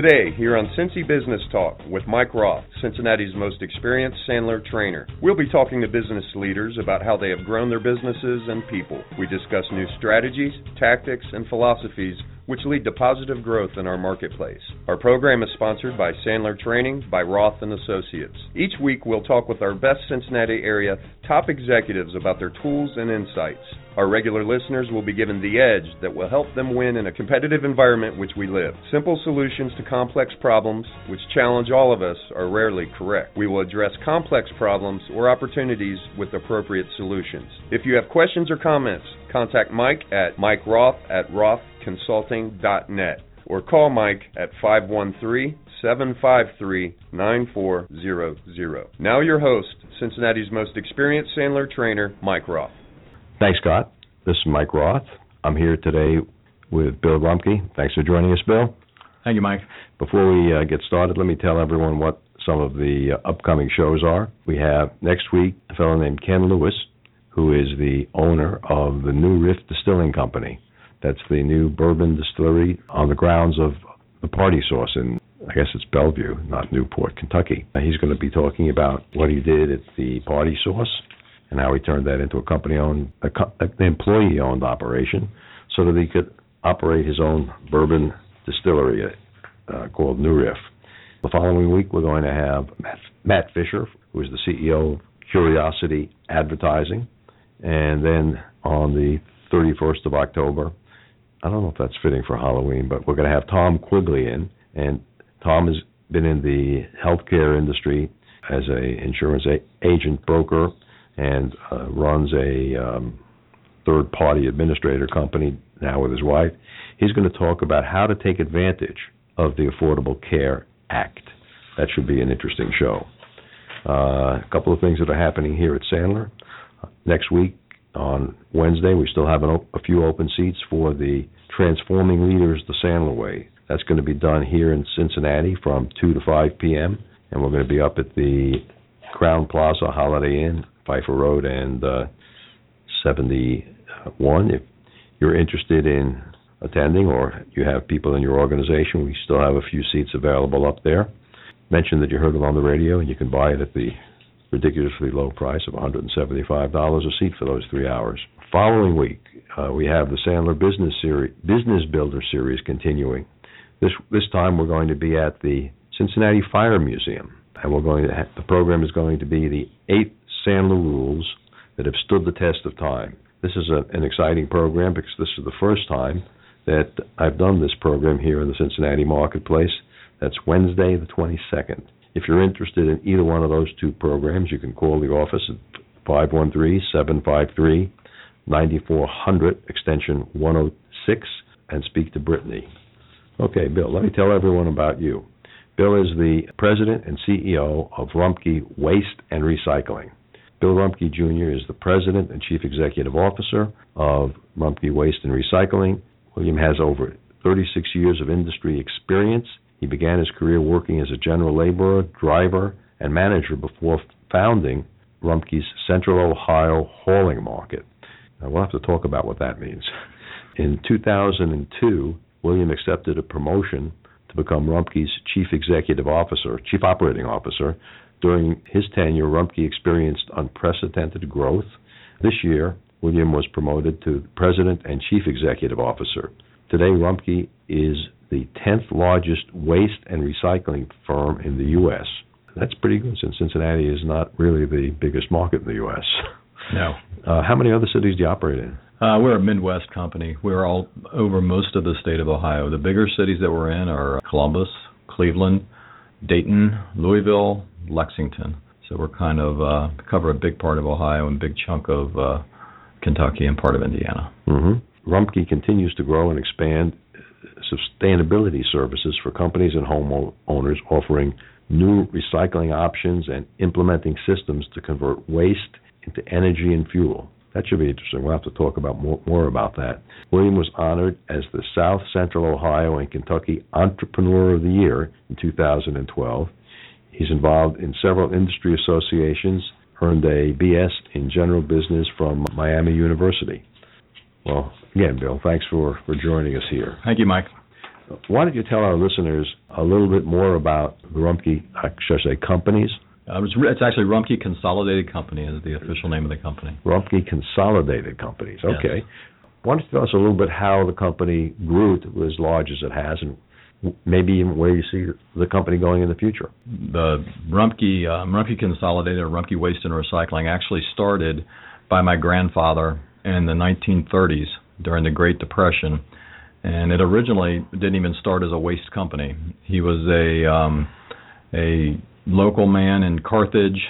Today, here on Cincy Business Talk with Mike Roth, Cincinnati's most experienced Sandler trainer. We'll be talking to business leaders about how they have grown their businesses and people. We discuss new strategies, tactics, and philosophies which lead to positive growth in our marketplace. Our program is sponsored by Sandler Training by Roth and Associates. Each week we'll talk with our best Cincinnati area top executives about their tools and insights. Our regular listeners will be given the edge that will help them win in a competitive environment which we live. Simple solutions to complex problems, which challenge all of us, are rarely correct. We will address complex problems or opportunities with appropriate solutions. If you have questions or comments, contact Mike at Mike Roth at rothconsulting.net or call Mike at 513 753 9400. Now, your host, Cincinnati's most experienced Sandler trainer, Mike Roth. Thanks, Scott. This is Mike Roth. I'm here today with Bill Rumpke. Thanks for joining us, Bill. Thank you, Mike. Before we uh, get started, let me tell everyone what some of the uh, upcoming shows are. We have next week a fellow named Ken Lewis who is the owner of the New Riff Distilling Company. That's the new bourbon distillery on the grounds of the Party Source in, I guess it's Bellevue, not Newport, Kentucky. He's going to be talking about what he did at the Party Source and how he turned that into a company-owned, an employee-owned operation, so that he could operate his own bourbon distillery uh, called New Riff. The following week, we're going to have Matt, Matt Fisher, who is the CEO of Curiosity Advertising. And then on the 31st of October, I don't know if that's fitting for Halloween, but we're going to have Tom Quigley in. And Tom has been in the healthcare industry as a insurance a- agent broker and uh, runs a um, third party administrator company now with his wife. He's going to talk about how to take advantage of the Affordable Care Act. That should be an interesting show. Uh, a couple of things that are happening here at Sandler. Next week, on Wednesday, we still have op- a few open seats for the Transforming Leaders the Sandler Way. That's going to be done here in Cincinnati from 2 to 5 p.m. And we're going to be up at the Crowne Plaza Holiday Inn, Pfeiffer Road, and uh, 71. If you're interested in attending or you have people in your organization, we still have a few seats available up there. Mention that you heard it on the radio and you can buy it at the ridiculously low price of $175 a seat for those three hours. Following week, uh, we have the Sandler Business Series, Business Builder Series continuing. This this time we're going to be at the Cincinnati Fire Museum, and we're going to the program is going to be the eight Sandler rules that have stood the test of time. This is a, an exciting program because this is the first time that I've done this program here in the Cincinnati marketplace. That's Wednesday, the 22nd. If you're interested in either one of those two programs, you can call the office at 513 753 9400, extension 106, and speak to Brittany. Okay, Bill, let me tell everyone about you. Bill is the president and CEO of Rumpke Waste and Recycling. Bill Rumpke Jr. is the president and chief executive officer of Rumpke Waste and Recycling. William has over 36 years of industry experience he began his career working as a general laborer, driver, and manager before founding Rumpke's Central Ohio Hauling Market. Now, we'll have to talk about what that means. In 2002, William accepted a promotion to become Rumpke's chief executive officer, chief operating officer. During his tenure, Rumpke experienced unprecedented growth. This year, William was promoted to president and chief executive officer. Today, Rumpke is the 10th largest waste and recycling firm in the U.S. That's pretty good since Cincinnati is not really the biggest market in the U.S. No. Uh, how many other cities do you operate in? Uh, we're a Midwest company. We're all over most of the state of Ohio. The bigger cities that we're in are Columbus, Cleveland, Dayton, Louisville, Lexington. So we're kind of uh, cover a big part of Ohio and big chunk of uh, Kentucky and part of Indiana. Mm-hmm. Rumpke continues to grow and expand sustainability services for companies and homeowners offering new recycling options and implementing systems to convert waste into energy and fuel. That should be interesting. We'll have to talk about more, more about that. William was honored as the South Central Ohio and Kentucky Entrepreneur of the Year in 2012. He's involved in several industry associations, earned a BS in general business from Miami University. Well, again, Bill, thanks for, for joining us here. Thank you, Mike. Why don't you tell our listeners a little bit more about the Rumpke, I should I say, companies? Uh, it's, it's actually Rumpke Consolidated Company is the official name of the company. Rumpke Consolidated Companies. Okay. Yes. Why don't you tell us a little bit how the company grew to as large as it has, and maybe even where you see the company going in the future? The Rumpke uh, Rumpke Consolidated or Rumpke Waste and Recycling actually started by my grandfather in the 1930s during the Great Depression, and it originally didn't even start as a waste company. He was a um, a local man in Carthage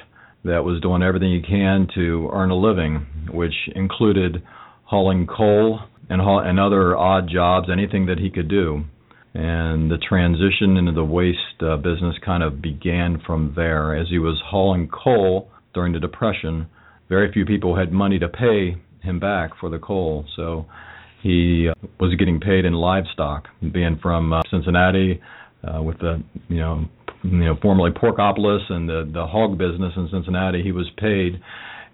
that was doing everything he can to earn a living, which included hauling coal and haul, and other odd jobs, anything that he could do. And the transition into the waste uh, business kind of began from there. As he was hauling coal during the Depression, very few people had money to pay him back for the coal, so he uh, was getting paid in livestock. Being from uh, Cincinnati, uh, with the you know you know formerly Porkopolis and the the hog business in Cincinnati, he was paid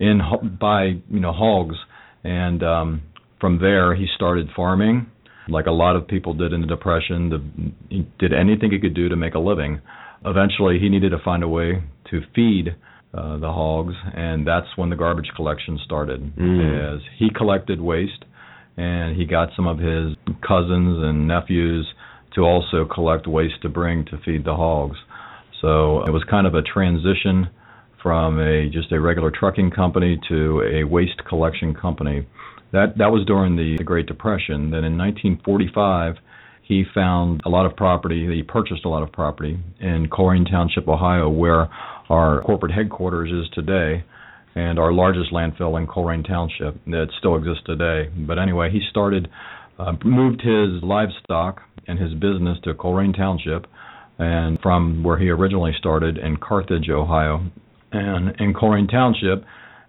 in by you know hogs, and um, from there he started farming, like a lot of people did in the depression. The, he did anything he could do to make a living. Eventually, he needed to find a way to feed uh, the hogs, and that's when the garbage collection started. Mm. As he collected waste, and he got some of his cousins and nephews to also collect waste to bring to feed the hogs. So it was kind of a transition from a just a regular trucking company to a waste collection company. That that was during the, the Great Depression. Then in 1945, he found a lot of property. He purchased a lot of property in Colerain Township, Ohio, where our corporate headquarters is today, and our largest landfill in Colerain Township that still exists today. But anyway, he started, uh, moved his livestock and his business to Colerain Township, and from where he originally started in Carthage, Ohio, and in Colerain Township,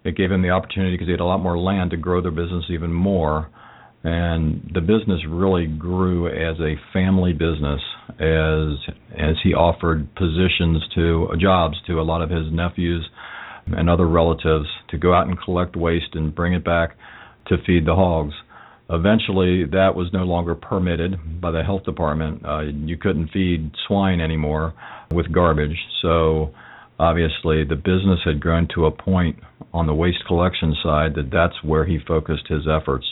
it gave him the opportunity because he had a lot more land to grow their business even more. And the business really grew as a family business as as he offered positions to uh, jobs to a lot of his nephews and other relatives to go out and collect waste and bring it back to feed the hogs. Eventually, that was no longer permitted by the health department. Uh, you couldn't feed swine anymore with garbage. So, obviously, the business had grown to a point on the waste collection side that that's where he focused his efforts.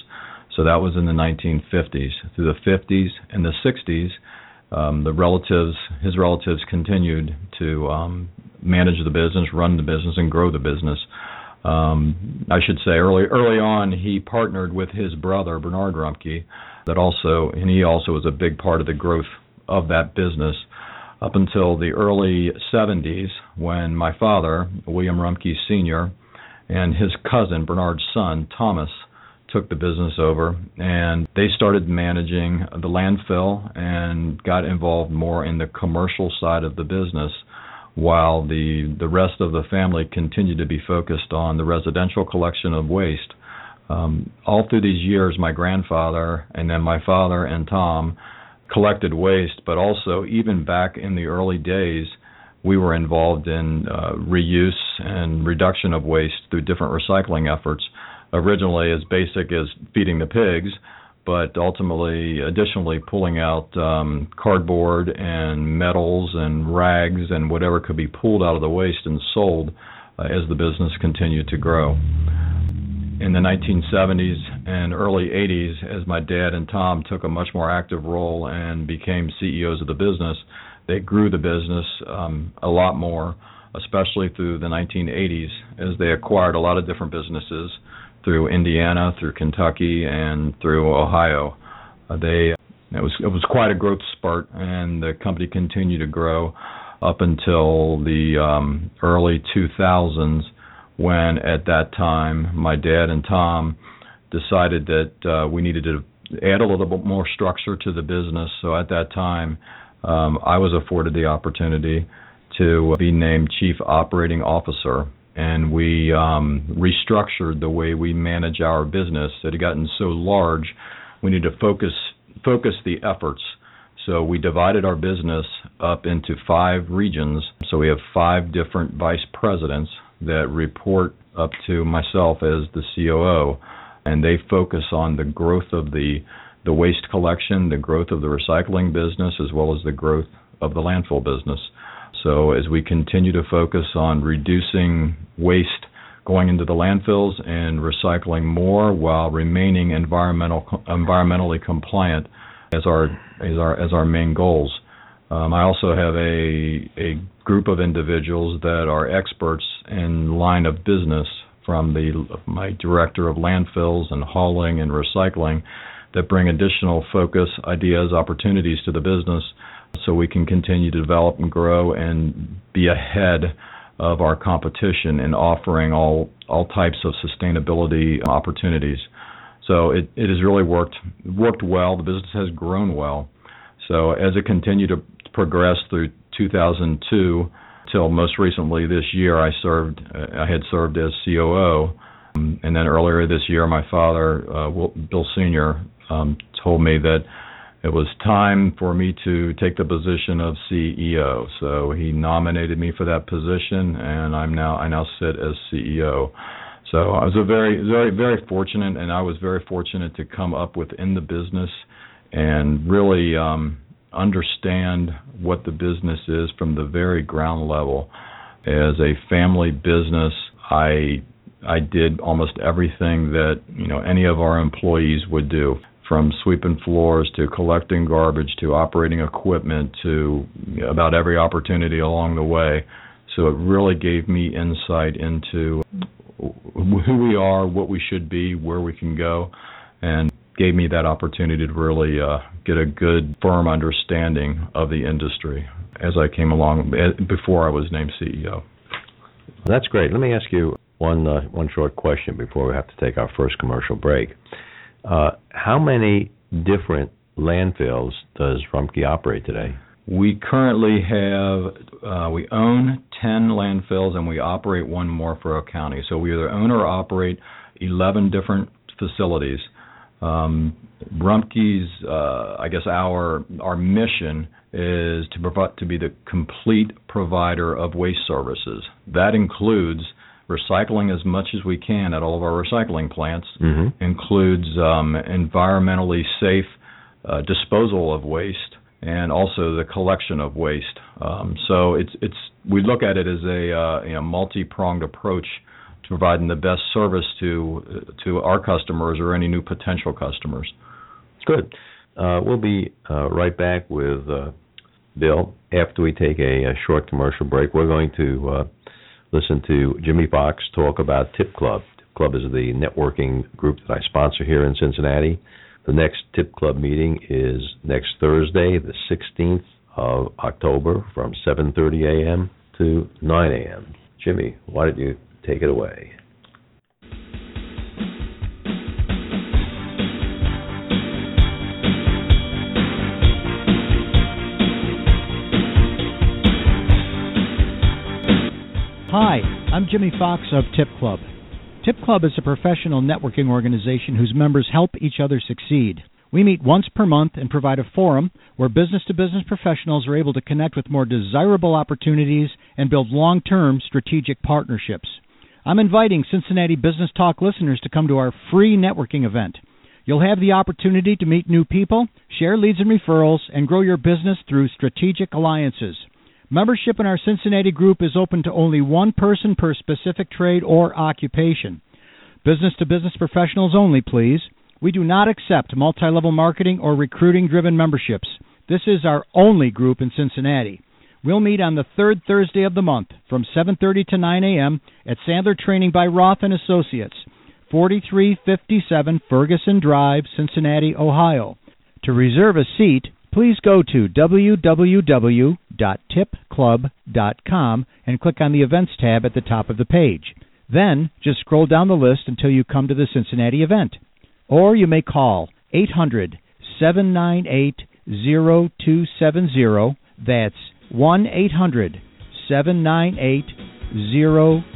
So that was in the 1950s. Through the 50s and the 60s, um, the relatives, his relatives, continued to um, manage the business, run the business, and grow the business um, I should say early early on he partnered with his brother Bernard Rumpke that also and he also was a big part of the growth of that business up until the early 70s when my father William Rumpke Sr. and his cousin Bernard's son Thomas took the business over and they started managing the landfill and got involved more in the commercial side of the business while the the rest of the family continued to be focused on the residential collection of waste. Um, all through these years, my grandfather and then my father and Tom collected waste, but also even back in the early days, we were involved in uh, reuse and reduction of waste through different recycling efforts. Originally, as basic as feeding the pigs, but ultimately, additionally, pulling out um, cardboard and metals and rags and whatever could be pulled out of the waste and sold uh, as the business continued to grow. In the 1970s and early 80s, as my dad and Tom took a much more active role and became CEOs of the business, they grew the business um, a lot more, especially through the 1980s, as they acquired a lot of different businesses through Indiana, through Kentucky, and through Ohio. Uh, they it was it was quite a growth spurt, and the company continued to grow up until the um, early 2000s, when at that time my dad and Tom decided that uh, we needed to add a little bit more structure to the business. So at that time, um, I was afforded the opportunity to be named chief operating officer and we um, restructured the way we manage our business. It had gotten so large, we needed to focus focus the efforts. So we divided our business up into five regions. So we have five different vice presidents that report up to myself as the COO, and they focus on the growth of the the waste collection, the growth of the recycling business, as well as the growth of the landfill business. So as we continue to focus on reducing waste going into the landfills and recycling more while remaining environmental environmentally compliant as our as our as our main goals. Um, I also have a a group of individuals that are experts in line of business from the my director of landfills and hauling and recycling that bring additional focus, ideas, opportunities to the business so we can continue to develop and grow and be ahead of our competition in offering all all types of sustainability opportunities. So it, it has really worked worked well. The business has grown well. So as it continued to progress through 2002 till most recently this year, I served I had served as COO, and then earlier this year, my father, uh, Bill Senior, um, told me that it was time for me to take the position of CEO. So he nominated me for that position, and I'm now I now sit as CEO. So I was a very very very fortunate, and I was very fortunate to come up within the business and really um, understand what the business is from the very ground level. As a family business, I I did almost everything that you know any of our employees would do from sweeping floors to collecting garbage to operating equipment to about every opportunity along the way. So it really gave me insight into who we are, what we should be, where we can go, and gave me that opportunity to really uh, get a good, firm understanding of the industry as I came along eh, before I was named CEO. That's great. Let me ask you one uh, one short question before we have to take our first commercial break. Uh, how many different landfills does Rumpke operate today? We currently have uh, we own ten landfills and we operate one more for a county. So we either own or operate eleven different facilities. Um, Rumpke's, uh, I guess our our mission is to provide to be the complete provider of waste services. That includes recycling as much as we can at all of our recycling plants mm-hmm. includes um, environmentally safe uh, disposal of waste and also the collection of waste. Um, so it's it's we look at it as a uh, you know, multi-pronged approach to providing the best service to to our customers or any new potential customers. Good. Uh, we'll be uh, right back with uh, Bill after we take a, a, short commercial break. We're going to uh, listen to Jimmy Fox talk about Tip Club. Tip Club is the networking group that I sponsor here in Cincinnati. The next Tip Club meeting is next Thursday, the 16th of October, from 7:30 a.m. to 9 a.m. Jimmy, why don't you take it away? Hi, I'm Jimmy Fox of Tip Club. Tip Club is a professional networking organization whose members help each other succeed. We meet once per month and provide a forum where business to business professionals are able to connect with more desirable opportunities and build long term strategic partnerships. I'm inviting Cincinnati Business Talk listeners to come to our free networking event. You'll have the opportunity to meet new people, share leads and referrals, and grow your business through strategic alliances. Membership in our Cincinnati group is open to only one person per specific trade or occupation. Business to business professionals only, please. We do not accept multi level marketing or recruiting driven memberships. This is our only group in Cincinnati. We'll meet on the third Thursday of the month from 7:30 to 9 a.m. at Sandler Training by Roth and Associates, 4357 Ferguson Drive, Cincinnati, Ohio. To reserve a seat, please go to www.tipclub.com and click on the Events tab at the top of the page. Then just scroll down the list until you come to the Cincinnati event. Or you may call 800 798 0270. That's 1 800 798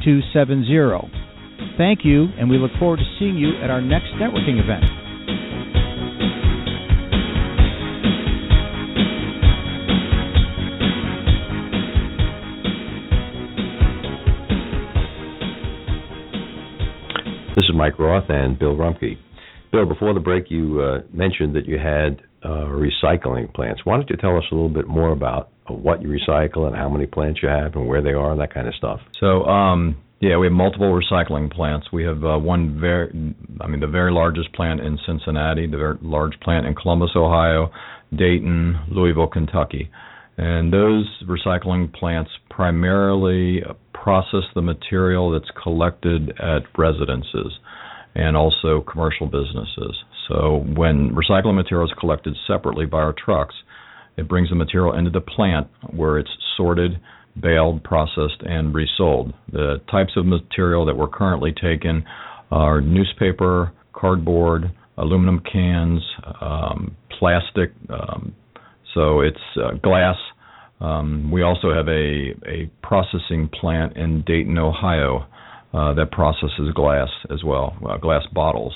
0270. Thank you, and we look forward to seeing you at our next networking event. This is Mike Roth and Bill Rumpke. Bill, before the break, you uh, mentioned that you had uh, recycling plants. Why don't you tell us a little bit more about what you recycle and how many plants you have and where they are and that kind of stuff? So, um, yeah, we have multiple recycling plants. We have uh, one very, I mean, the very largest plant in Cincinnati, the very large plant in Columbus, Ohio, Dayton, Louisville, Kentucky. And those recycling plants primarily process the material that's collected at residences and also commercial businesses. So when recycling material is collected separately by our trucks, it brings the material into the plant where it's sorted, baled, processed, and resold. The types of material that we're currently taking are newspaper, cardboard, aluminum cans, um, plastic, um, so it's uh, glass. Um, we also have a, a processing plant in Dayton, Ohio, uh, that processes glass as well, uh, glass bottles.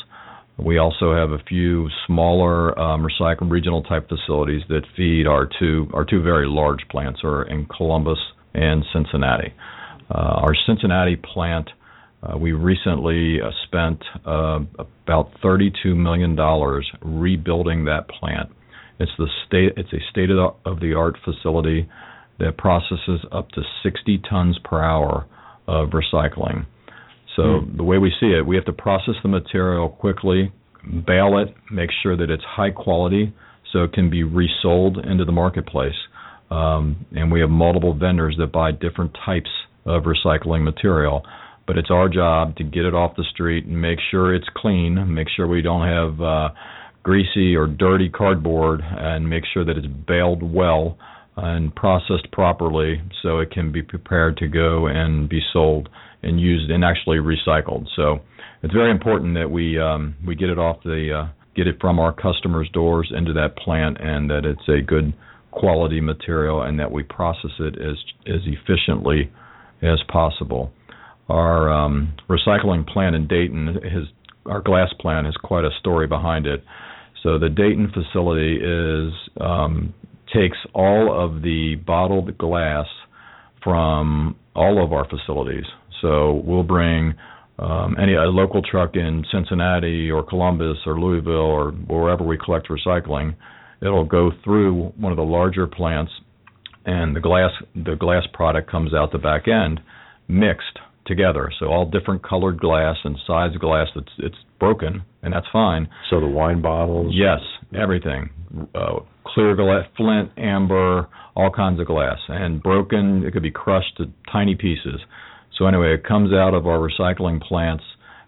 We also have a few smaller um, recycle regional type facilities that feed our two our two very large plants are in Columbus and Cincinnati. Uh, our Cincinnati plant, uh, we recently uh, spent uh, about 32 million dollars rebuilding that plant. It's the state it's a state of the art facility that processes up to 60 tons per hour of recycling. So mm. the way we see it, we have to process the material quickly, bale it, make sure that it's high quality so it can be resold into the marketplace. Um, and we have multiple vendors that buy different types of recycling material. But it's our job to get it off the street and make sure it's clean, make sure we don't have uh, greasy or dirty cardboard, and make sure that it's baled well and processed properly so it can be prepared to go and be sold and used and actually recycled. So it's very important that we um, we get it off the uh, get it from our customers' doors into that plant, and that it's a good quality material, and that we process it as as efficiently as possible. Our um, recycling plant in Dayton has our glass plant has quite a story behind it. So the Dayton facility is um, takes all of the bottled glass from all of our facilities. So we'll bring um, any a local truck in Cincinnati or Columbus or Louisville or wherever we collect recycling. It'll go through one of the larger plants, and the glass the glass product comes out the back end mixed together. So all different colored glass and size glass that's it's broken, and that's fine. So the wine bottles. Yes, everything. Uh, clear glass, flint, amber, all kinds of glass, and broken. It could be crushed to tiny pieces. So anyway, it comes out of our recycling plants,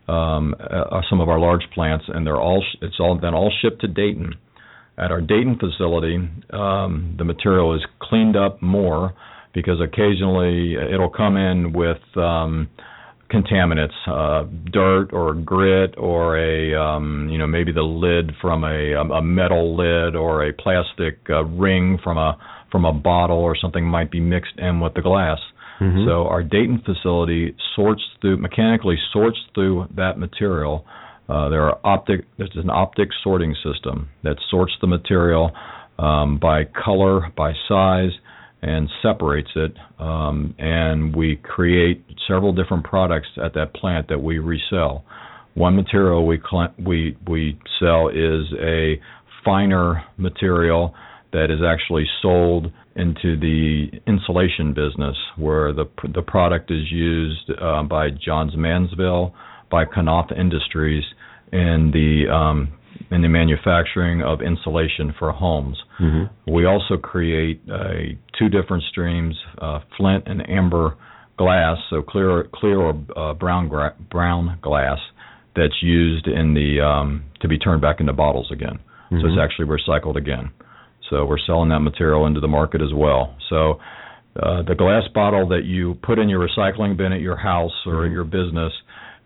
um, uh, some of our large plants, and they're all it's all then all shipped to Dayton. At our Dayton facility, um, the material is cleaned up more because occasionally it'll come in with um, contaminants, uh, dirt or grit or a um, you know maybe the lid from a, a metal lid or a plastic uh, ring from a from a bottle or something might be mixed in with the glass. Mm-hmm. So our Dayton facility sorts through mechanically sorts through that material. Uh, there are optic. There's an optic sorting system that sorts the material um, by color, by size, and separates it. Um, and we create several different products at that plant that we resell. One material we cl- we we sell is a finer material that is actually sold into the insulation business, where the the product is used uh, by Johns Manville, by Knauf Industries, in the um, in the manufacturing of insulation for homes. Mm-hmm. We also create uh, two different streams, uh, flint and amber glass, so clear clear or uh, brown gra- brown glass that's used in the um, to be turned back into bottles again. Mm-hmm. So it's mm-hmm. actually recycled again. So we're selling that material into the market as well. So uh, the glass bottle that you put in your recycling bin at your house or at your business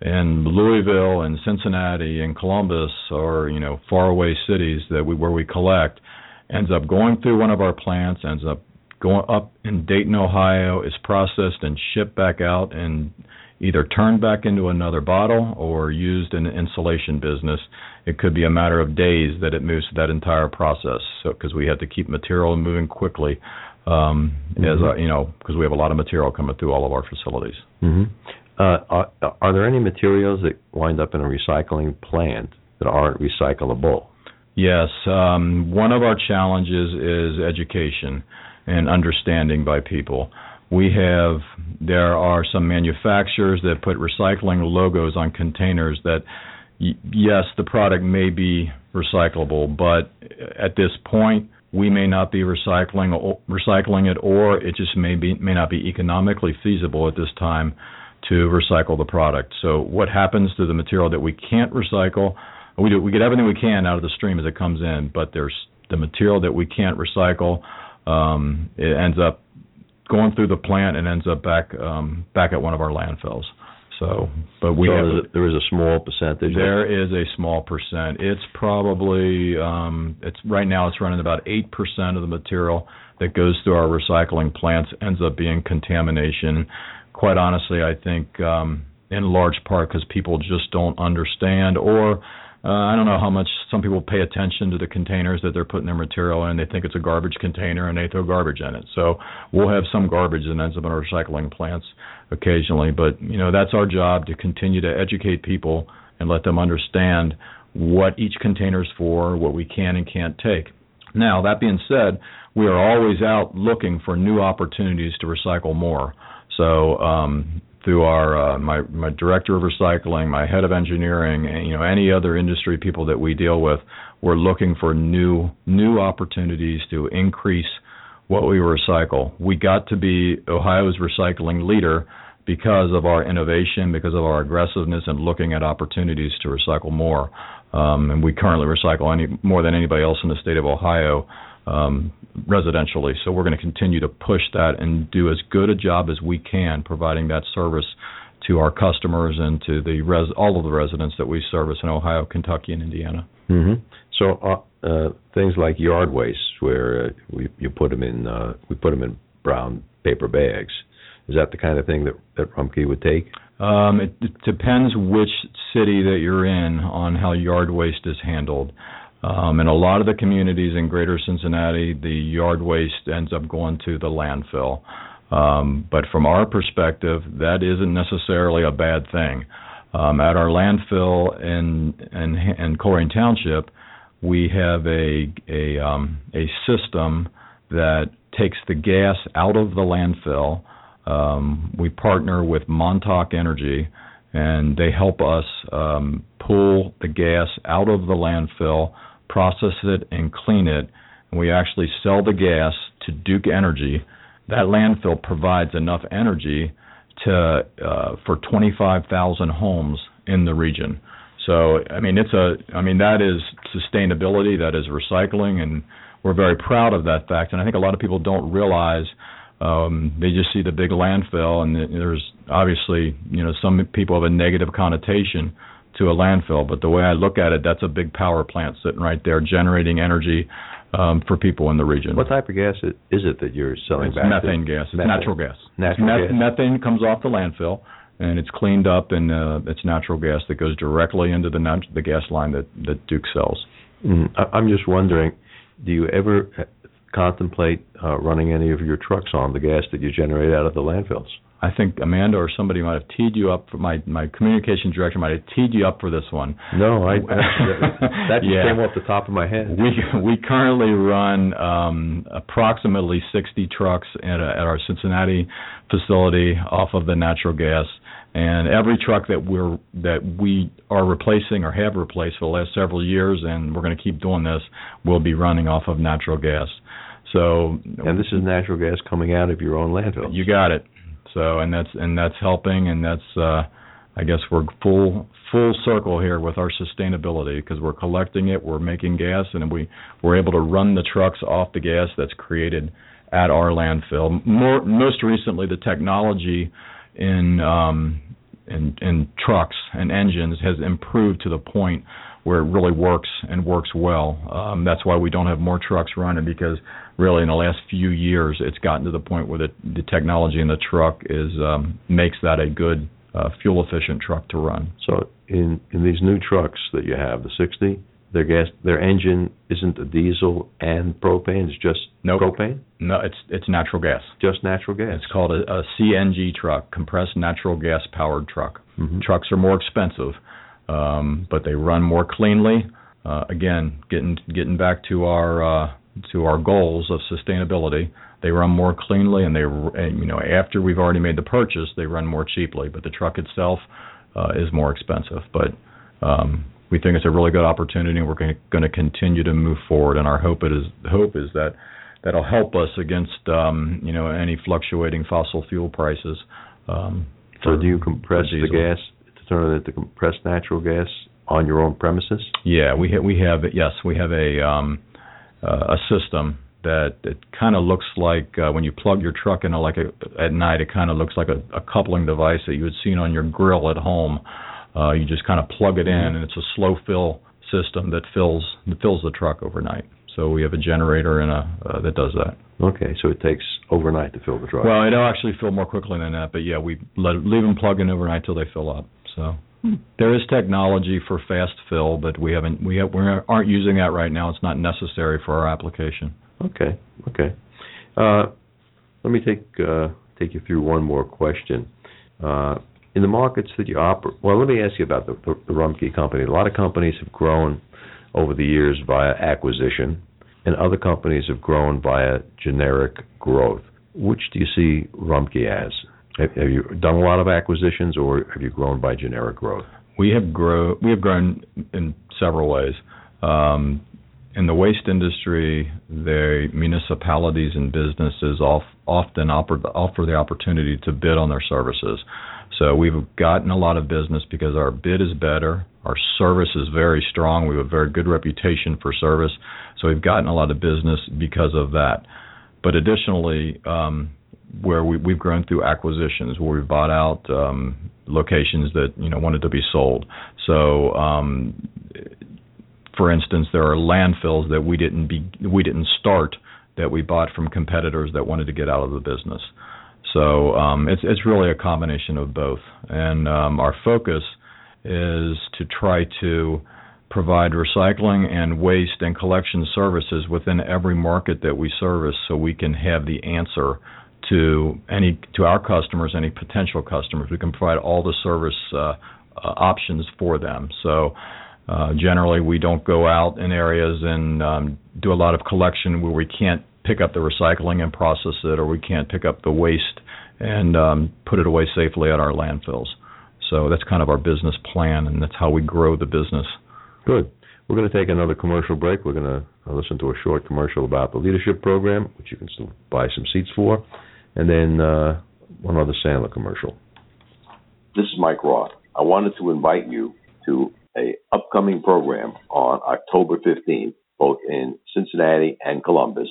in Louisville and Cincinnati and Columbus or you know faraway cities that we where we collect ends up going through one of our plants ends up going up in Dayton Ohio is processed and shipped back out and either turned back into another bottle or used in the insulation business it could be a matter of days that it moves that entire process. So because we have to keep material moving quickly, um, mm-hmm. as uh, you know, because we have a lot of material coming through all of our facilities. Mm-hmm. Uh, are, are there any materials that wind up in a recycling plant that aren't recyclable? Yes, um, one of our challenges is education and understanding by people. We have there are some manufacturers that put recycling logos on containers that yes, the product may be recyclable, but at this point we may not be recycling recycling it or it just may be may not be economically feasible at this time to recycle the product. So what happens to the material that we can't recycle? We do we get everything we can out of the stream as it comes in, but there's the material that we can't recycle. Um, it ends up going through the plant and ends up back um, back at one of our landfills. So, but we so have a, there is a small percentage. There is a small percent. It's probably um, it's right now it's running about eight percent of the material that goes through our recycling plants ends up being contamination. Quite honestly, I think um, in large part because people just don't understand or uh, I don't know how much some people pay attention to the containers that they're putting their material in. They think it's a garbage container and they throw garbage in it. So we'll have some garbage that ends up in our recycling plants occasionally. But you know that's our job to continue to educate people and let them understand what each container is for, what we can and can't take. Now that being said, we are always out looking for new opportunities to recycle more. So um, through our uh, my my director of recycling, my head of engineering, and you know any other industry people that we deal with, we're looking for new new opportunities to increase what we recycle. We got to be Ohio's recycling leader because of our innovation, because of our aggressiveness and looking at opportunities to recycle more. Um, and we currently recycle any more than anybody else in the state of Ohio um, residentially. So we're going to continue to push that and do as good a job as we can providing that service to our customers and to the res- all of the residents that we service in Ohio, Kentucky, and Indiana. Mm-hmm. So uh, uh, things like yard waste, where uh, we you put them in uh, we put them in brown paper bags. Is that the kind of thing that that Rumpke would take? Um, it, it depends which city that you're in on how yard waste is handled. Um, in a lot of the communities in greater Cincinnati, the yard waste ends up going to the landfill. Um, but from our perspective, that isn't necessarily a bad thing. Um, at our landfill in in, in Township, we have a a um, a system that takes the gas out of the landfill. Um, we partner with Montauk Energy, and they help us um, pull the gas out of the landfill process it, and clean it. And we actually sell the gas to Duke Energy. That landfill provides enough energy to uh, for 25,000 homes in the region. So I mean it's a I mean that is sustainability, that is recycling, and we're very proud of that fact. And I think a lot of people don't realize um, they just see the big landfill, and there's obviously you know some people have a negative connotation to a landfill. But the way I look at it, that's a big power plant sitting right there generating energy um, for people in the region. What type of gas is it that you're selling it's back? Methane to? gas. It's methane. natural gas. Natural Meth- gas. Methane comes off the landfill. And it's cleaned up, and uh, it's natural gas that goes directly into the nat- the gas line that, that Duke sells. Mm, I- I'm just wondering, do you ever uh, contemplate uh, running any of your trucks on the gas that you generate out of the landfills? I think Amanda or somebody might have teed you up. For my my communication director might have teed you up for this one. No, I that, that just Yeah. came off the top of my head. We we currently run um, approximately 60 trucks at, a, at our Cincinnati facility off of the natural gas, and every truck that we're that we are replacing or have replaced for the last several years, and we're going to keep doing this, will be running off of natural gas. So and this is natural gas coming out of your own landfill. you got it. So and that's and that's helping, and that's uh, I guess we're full full circle here with our sustainability because we're collecting it, we're making gas, and we we're able to run the trucks off the gas that's created at our landfill. More most recently, the technology in um, in, in trucks and engines has improved to the point where it really works and works well. Um, that's why we don't have more trucks running because really in the last few years it's gotten to the point where the, the technology in the truck is um, makes that a good uh, fuel efficient truck to run. So in in these new trucks that you have, the 60, their gas their engine isn't a diesel and propane. It's just Nope. propane, No, it's it's natural gas. just natural gas. It's called a, a CNG truck, compressed natural gas powered truck. Mhm. Trucks are more expensive, um, but they run more cleanly. Uh, again, getting getting back to our uh, to our goals of sustainability, they run more cleanly, and they you know after we've already made the purchase, they run more cheaply. But the truck itself uh, is more expensive. But um, we think it's a really good opportunity, and we're going to continue to move forward. And our hope is hope is that that'll help us against um, you know any fluctuating fossil fuel prices. Um, so do you compress the gas, determine the compressed natural gas on your own premises? Yeah, we ha- we have yes, we have a um, uh, a system that it kind of looks like uh, when you plug your truck in, like a, at night, it kind of looks like a, a coupling device that you would seen on your grill at home. Uh, you just kind of plug it in, and it's a slow fill system that fills that fills the truck overnight. So we have a generator and a uh, that does that. Okay, so it takes overnight to fill the truck. Well, it'll actually fill more quickly than that, but yeah, we let leave them plug in overnight till they fill up. So. There is technology for fast fill, but we haven't we have, we aren't using that right now. It's not necessary for our application. Okay, okay. Uh, let me take uh, take you through one more question. Uh, in the markets that you operate, well, let me ask you about the, the Rumpke company. A lot of companies have grown over the years via acquisition, and other companies have grown via generic growth. Which do you see Rumpke as? Have, have you done a lot of acquisitions, or have you grown by generic growth? We have we have grown in several ways. Um, in the waste industry, the municipalities and businesses often offer the opportunity to bid on their services. So we've gotten a lot of business because our bid is better, our service is very strong, we have a very good reputation for service. So we've gotten a lot of business because of that. But additionally, um, where we, we've grown through acquisitions, where we've bought out um, locations that you know wanted to be sold. So um, for instance, there are landfills that we didn't be we didn't start that we bought from competitors that wanted to get out of the business. So um, it's it's really a combination of both, and um, our focus is to try to provide recycling and waste and collection services within every market that we service, so we can have the answer to any to our customers, any potential customers. We can provide all the service uh, uh, options for them. So uh, generally, we don't go out in areas and um, do a lot of collection where we can't pick up the recycling and process it, or we can't pick up the waste and um, put it away safely at our landfills. So that's kind of our business plan, and that's how we grow the business. Good. We're going to take another commercial break. We're going to listen to a short commercial about the leadership program, which you can still buy some seats for, and then uh, one other Sandler commercial. This is Mike Roth. I wanted to invite you to a upcoming program on October 15th, both in Cincinnati and Columbus,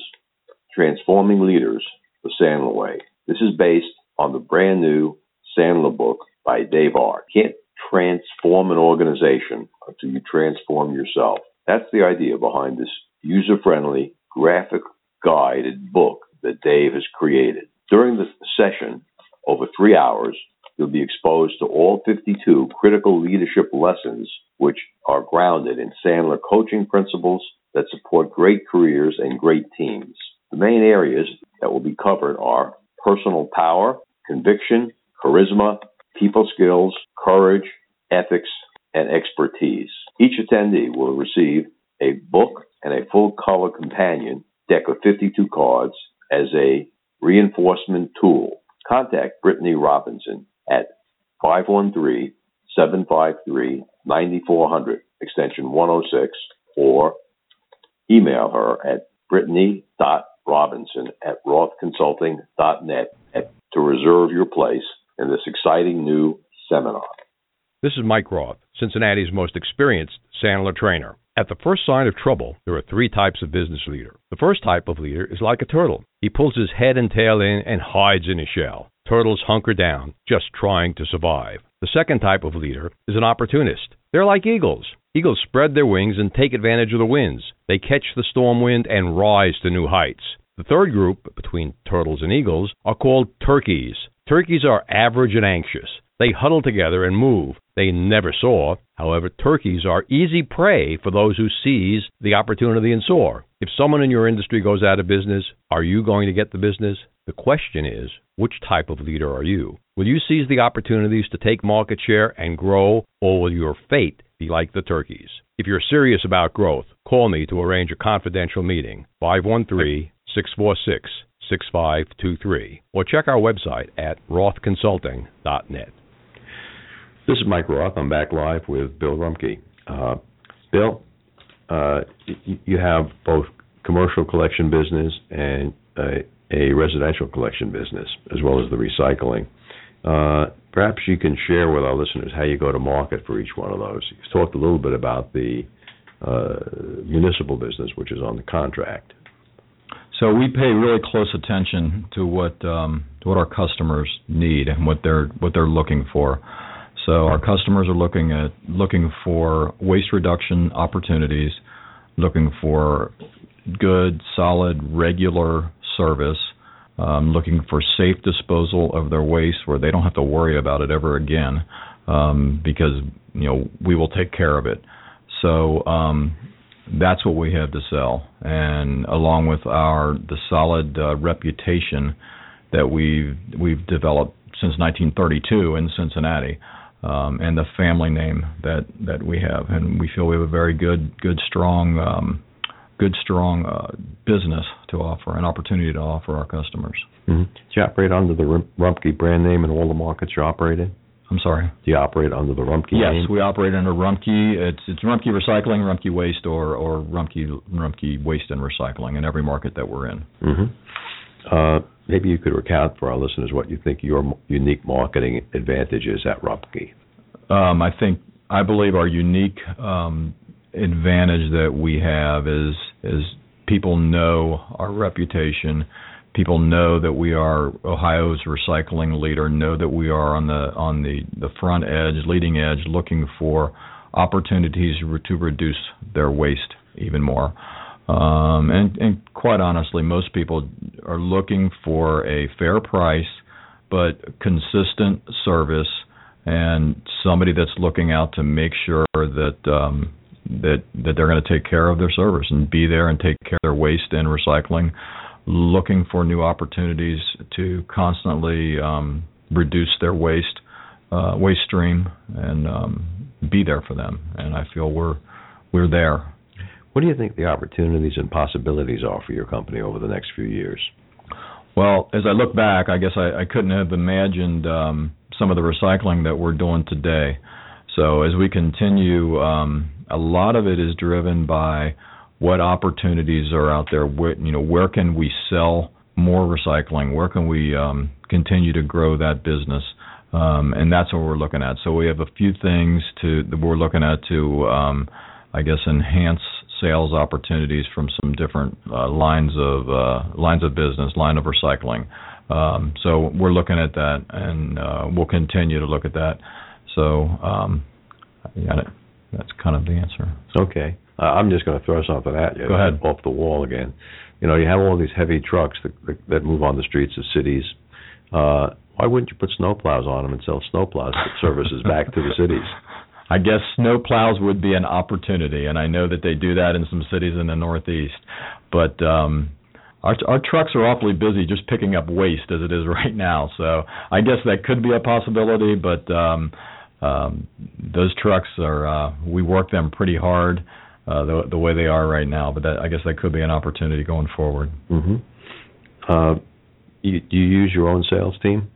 Transforming Leaders the Sandler Way. This is based on the brand new Sandler book by Dave R. Can't transform an organization until you transform yourself. That's the idea behind this user friendly, graphic guided book that Dave has created. During the session, over three hours, you'll be exposed to all 52 critical leadership lessons which are grounded in Sandler coaching principles that support great careers and great teams. The main areas that will be covered are personal power, conviction, charisma, people skills, courage, ethics, and expertise. Each attendee will receive a book and a full color companion deck of 52 cards as a reinforcement tool. Contact Brittany Robinson at 513 753 9400, extension 106, or email her at brittany.robinson at rothconsulting.net to reserve your place in this exciting new seminar. This is Mike Roth, Cincinnati's most experienced Sandler trainer. At the first sign of trouble, there are three types of business leader. The first type of leader is like a turtle. He pulls his head and tail in and hides in his shell. Turtles hunker down, just trying to survive. The second type of leader is an opportunist. They're like eagles. Eagles spread their wings and take advantage of the winds. They catch the storm wind and rise to new heights. The third group, between turtles and eagles, are called turkeys. Turkeys are average and anxious. They huddle together and move. They never soar. However, turkeys are easy prey for those who seize the opportunity and soar. If someone in your industry goes out of business, are you going to get the business? The question is, which type of leader are you? Will you seize the opportunities to take market share and grow, or will your fate be like the turkeys? If you're serious about growth, call me to arrange a confidential meeting. 513 646 6523 or check our website at rothconsulting.net. This is Mike Roth. I'm back live with Bill Rumpke. Uh, Bill, uh, you have both commercial collection business and a, a, residential collection business, as well as the recycling. Uh, perhaps you can share with our listeners how you go to market for each one of those. You've talked a little bit about the uh, municipal business, which is on the contract. So we pay really close attention to what um, to what our customers need and what they're what they're looking for. So our customers are looking at looking for waste reduction opportunities, looking for good, solid, regular service, um, looking for safe disposal of their waste where they don't have to worry about it ever again, um, because you know we will take care of it. So um, that's what we have to sell, and along with our the solid uh, reputation that we've we've developed since 1932 in Cincinnati, um, and the family name that that we have, and we feel we have a very good good strong um, good strong uh, business to offer, an opportunity to offer our customers. Mm-hmm. Do you operate under the Rumpke brand name in all the markets you operate in? I'm sorry. Do you operate under the Rumpke yes, name? Yes, we operate under Rumpke. It's it's Rumpke Recycling, Rumpke Waste, or or Rumpke Rumpke Waste and Recycling in every market that we're in. Mm-hmm. Uh, maybe you could recount for our listeners what you think your unique marketing advantage is at Rumpke. Um, I think I believe our unique um, advantage that we have is is people know our reputation people know that we are Ohio's recycling leader, know that we are on the on the the front edge, leading edge, looking for opportunities to reduce their waste even more. Um, and, and quite honestly, most people are looking for a fair price, but consistent service, and somebody that's looking out to make sure that um, that that they're going to take care of their service and be there and take care of their waste and recycling looking for new opportunities to constantly um, reduce their waste uh, waste stream and um, be there for them. And I feel we're we're there. What do you think the opportunities and possibilities are for your company over the next few years? Well, as I look back, I guess I, I couldn't have imagined um, some of the recycling that we're doing today. So as we continue, um, a lot of it is driven by what opportunities are out there. Where, you know, where can we sell more recycling? Where can we um, continue to grow that business? Um, and that's what we're looking at. So we have a few things to that we're looking at to, um, I guess, enhance sales opportunities from some different uh, lines of uh, lines of business, line of recycling. Um, so we're looking at that, and uh, we'll continue to look at that. So um, yeah, that's kind of the answer. Okay. Uh, I'm just going to throw something at you. Go ahead. Off the wall again. You know, you have all these heavy trucks that, that, that move on the streets of cities. Uh, why wouldn't you put snowplows on them and sell snowplows that services back to the cities? I guess snowplows would be an opportunity, and I know that they do that in some cities in the Northeast. But um, our our trucks are awfully busy just picking up waste as it is right now. So I guess that could be a possibility, but um, um, those trucks are uh, we work them pretty hard uh, the the way they are right now. But that, I guess that could be an opportunity going forward. Mm-hmm. Uh, you, you use your own sales team?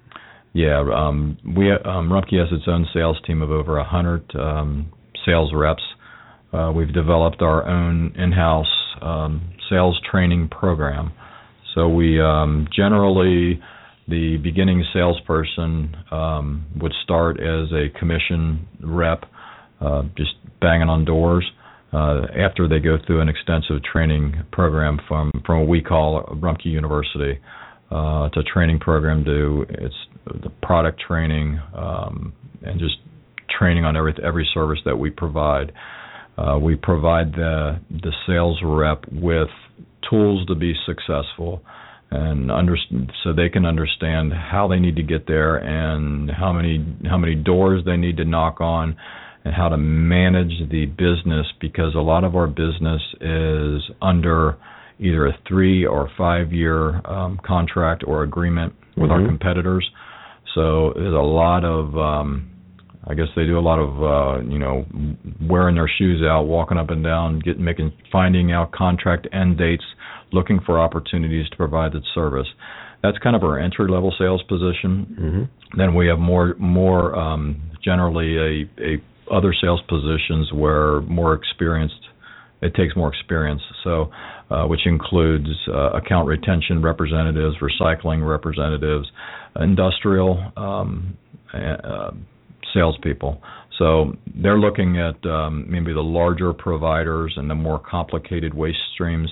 Yeah, um, we um, Rumpke has its own sales team of over a hundred um, sales reps. Uh, we've developed our own in-house um, sales training program. So we um, generally the beginning salesperson um, would start as a commission rep, uh, just banging on doors uh, after they go through an extensive training program from from what we call Rumpke University. Uh, it's a training program to it's the product training um, and just training on every every service that we provide. Uh, we provide the the sales rep with tools to be successful and under, so they can understand how they need to get there and how many how many doors they need to knock on and how to manage the business because a lot of our business is under either a three or five year um, contract or agreement with mm-hmm. our competitors. So there's a lot of um, I guess they do a lot of uh, you know wearing their shoes out, walking up and down, getting making finding out contract end dates, looking for opportunities to provide that service. That's kind of our entry level sales position. Mm-hmm. Then we have more more um, generally a, a other sales positions where more experienced it takes more experience. So, uh, which includes uh, account retention representatives, recycling representatives, industrial um, uh, salespeople. So they're looking at um, maybe the larger providers and the more complicated waste streams.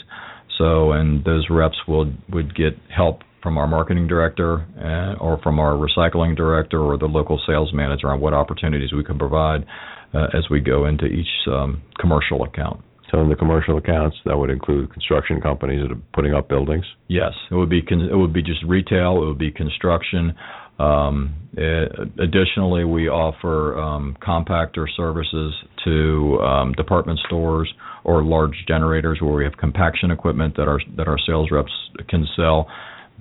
So and those reps will would get help from our marketing director uh, or from our recycling director or the local sales manager on what opportunities we can provide uh, as we go into each um, commercial account. So in the commercial accounts, that would include construction companies that are putting up buildings. Yes, it would be con- it would be just retail. It would be construction. Um, it, additionally, we offer um, compactor services to um, department stores or large generators where we have compaction equipment that our that our sales reps can sell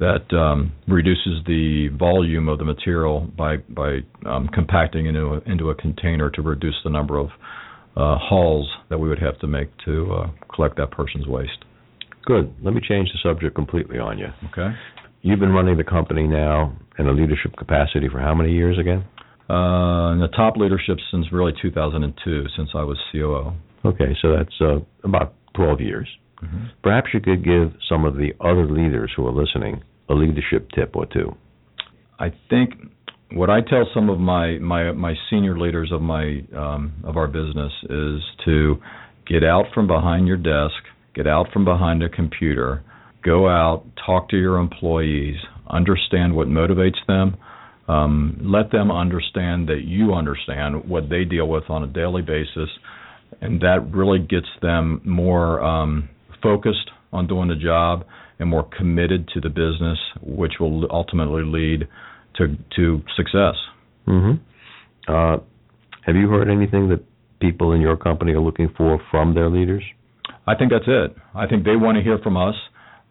that um, reduces the volume of the material by by um, compacting into a, into a container to reduce the number of uh, hauls that we would have to make to uh, collect that person's waste. Good. Let me change the subject completely on you. Okay. You've been running the company now in a leadership capacity for how many years again? Uh, in the top leadership since really 2002, since I was COO. Okay, so that's uh, about 12 years. Mm-hmm. Perhaps you could give some of the other leaders who are listening a leadership tip or two. I think what I tell some of my my my senior leaders of my um, of our business is to get out from behind your desk, get out from behind a computer, go out, talk to your employees, understand what motivates them, um, let them understand that you understand what they deal with on a daily basis, and that really gets them more um, focused on doing the job and more committed to the business, which will ultimately lead to to success. Mm-hmm. Uh, have you heard anything that people in your company are looking for from their leaders? I think that's it. I think they want to hear from us.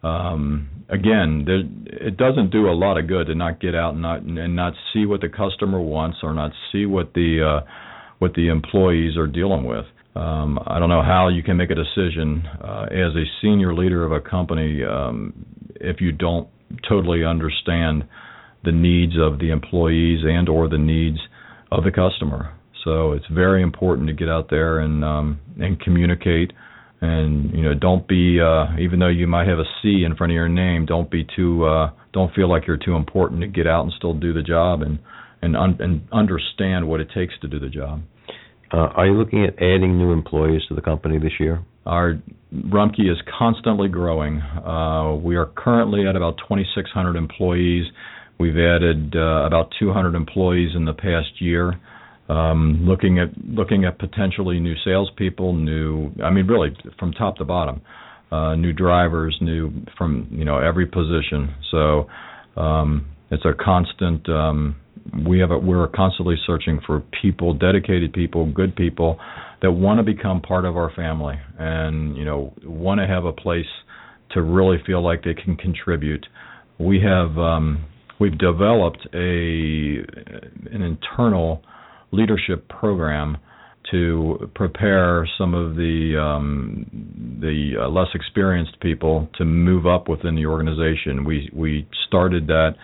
Um, again, there, it doesn't do a lot of good to not get out and not and not see what the customer wants or not see what the uh, what the employees are dealing with. Um, I don't know how you can make a decision uh, as a senior leader of a company um, if you don't totally understand the needs of the employees and or the needs of the customer. So it's very important to get out there and um, and communicate. And you know, don't be uh, even though you might have a C in front of your name, don't be too uh, don't feel like you're too important to get out and still do the job and and un- and understand what it takes to do the job. Uh, are you looking at adding new employees to the company this year? Our Rumpke is constantly growing. Uh, we are currently at about 2,600 employees. We've added uh, about 200 employees in the past year. Um, looking at looking at potentially new salespeople, new I mean really from top to bottom, new drivers, new from you know every position. So um, it's a constant. We have a, we're constantly searching for people, dedicated people, good people that want to become part of our family and you know want to have a place to really feel like they can contribute. We have um, we've developed a an internal leadership program to prepare some of the um, the uh, less experienced people to move up within the organization. We we started that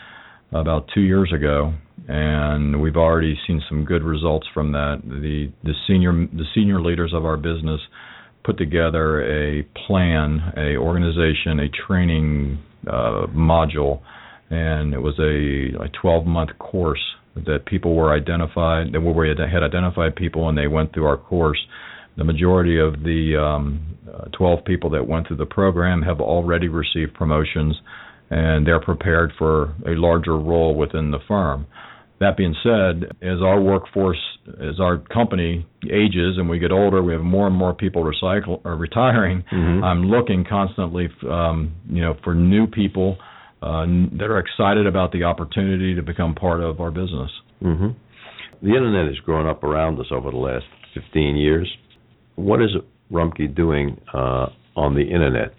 about two years ago, and we've already seen some good results from that. The the senior the senior leaders of our business put together a plan, a organization, a training uh, module, and it was a, a 12 month course that people were identified that we had identified people and they went through our course. The majority of the um, uh, 12 people that went through the program have already received promotions and they're prepared for a larger role within the firm. That being said, as our workforce, as our company ages and we get older, we have more and more people recycle or retiring. Mm-hmm. I'm looking constantly, um, you know, for new people uh, that are excited about the opportunity to become part of our business. Mm-hmm. The internet has grown up around us over the last 15 years. What is Rumpke doing uh, on the internet?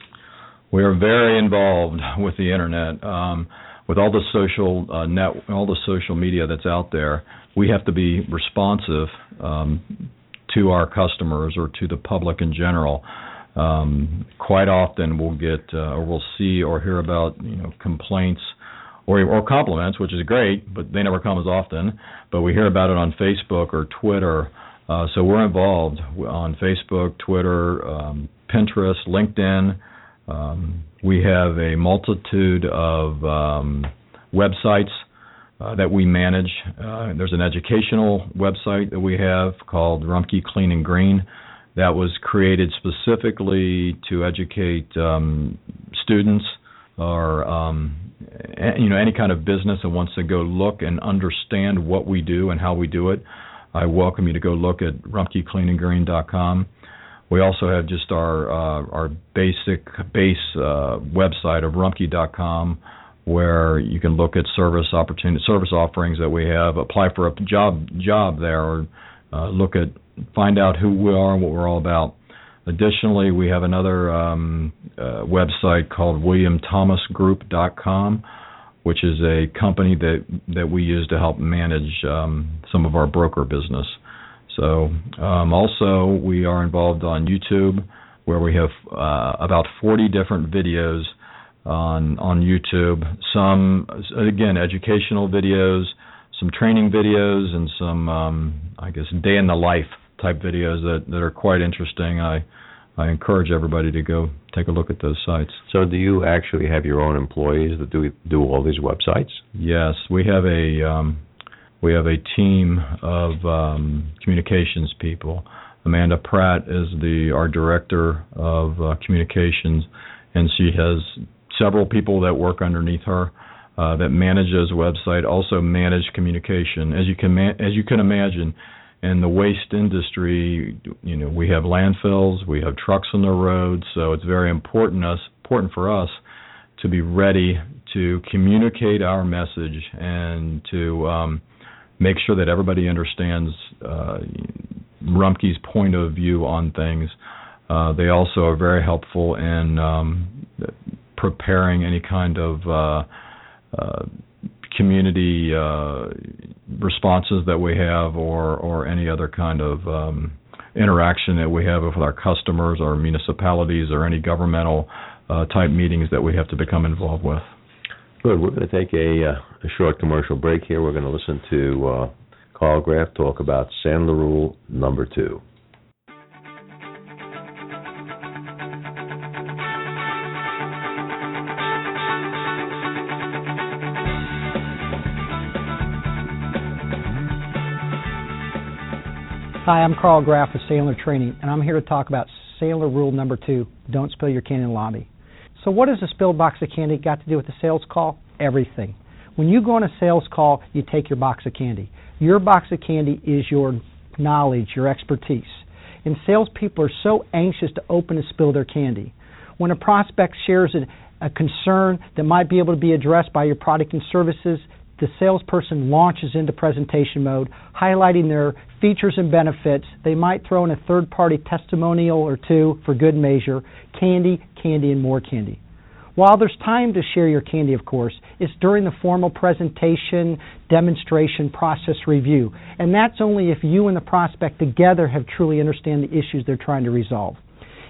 We are very involved with the internet. Um, with all the social uh, net, all the social media that's out there, we have to be responsive um, to our customers or to the public in general. Um, quite often, we'll get uh, or we'll see or hear about you know complaints or or compliments, which is great, but they never come as often. But we hear about it on Facebook or Twitter. Uh, so we're involved on Facebook, Twitter, um, Pinterest, LinkedIn. Um, we have a multitude of um, websites uh, that we manage. Uh, there's an educational website that we have called Rumpke Clean and Green that was created specifically to educate um, students or um, you know any kind of business that wants to go look and understand what we do and how we do it. I welcome you to go look at rumpkecleanandgreen.com. We also have just our uh, our basic base uh, website of rumpke.com where you can look at service opportunity service offerings that we have, apply for a job job there, or uh, look at find out who we are and what we're all about. Additionally, we have another um, uh, website called WilliamThomasGroup.com, which is a company that that we use to help manage um, some of our broker business. So, um, also we are involved on YouTube, where we have uh, about 40 different videos on on YouTube. Some again educational videos, some training videos, and some um, I guess day in the life type videos that that are quite interesting. I I encourage everybody to go take a look at those sites. So, do you actually have your own employees that do do all these websites? Yes, we have a um, we have a team of um, communications people. Amanda Pratt is the our director of uh, communications, and she has several people that work underneath her uh, that manage those website, also manage communication. As you can ma- as you can imagine, in the waste industry, you know, we have landfills, we have trucks on the road, so it's very important us important for us to be ready to communicate our message and to um, make sure that everybody understands uh, Rumpke's point of view on things. Uh, they also are very helpful in um, preparing any kind of uh, uh, community uh, responses that we have, or or any other kind of um, interaction that we have with our customers, or municipalities, or any governmental type meetings that we have to become involved with. Good. We're going to take a, uh, a short commercial break here. We're going to listen to uh, Carl Graff talk about Sandler Rule number two. Hi, I'm Carl Graff with Sandler Training, and I'm here to talk about Sandler Rule number two don't spill your candy in lobby. So, what has a spilled box of candy got to do with a sales call? Everything. When you go on a sales call, you take your box of candy. Your box of candy is your knowledge, your expertise. And salespeople are so anxious to open and spill their candy. When a prospect shares a, a concern that might be able to be addressed by your product and services, the salesperson launches into presentation mode, highlighting their features and benefits. They might throw in a third party testimonial or two for good measure candy, candy, and more candy. While there's time to share your candy, of course, it's during the formal presentation, demonstration, process review. And that's only if you and the prospect together have truly understand the issues they're trying to resolve.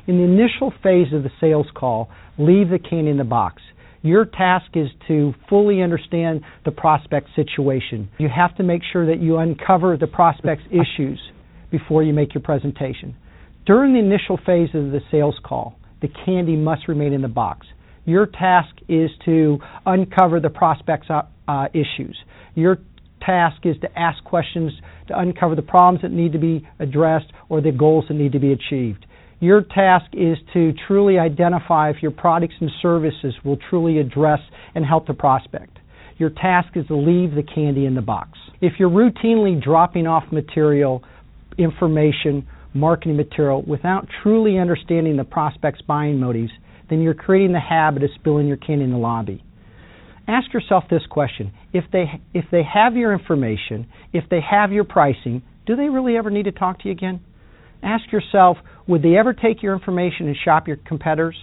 In the initial phase of the sales call, leave the candy in the box. Your task is to fully understand the prospect situation. You have to make sure that you uncover the prospect's issues before you make your presentation. During the initial phase of the sales call, the candy must remain in the box. Your task is to uncover the prospect's uh, uh issues. Your task is to ask questions to uncover the problems that need to be addressed or the goals that need to be achieved. Your task is to truly identify if your products and services will truly address and help the prospect. Your task is to leave the candy in the box. If you're routinely dropping off material, information, marketing material without truly understanding the prospect's buying motives, then you're creating the habit of spilling your candy in the lobby. Ask yourself this question. If they, if they have your information, if they have your pricing, do they really ever need to talk to you again? Ask yourself, would they ever take your information and shop your competitors?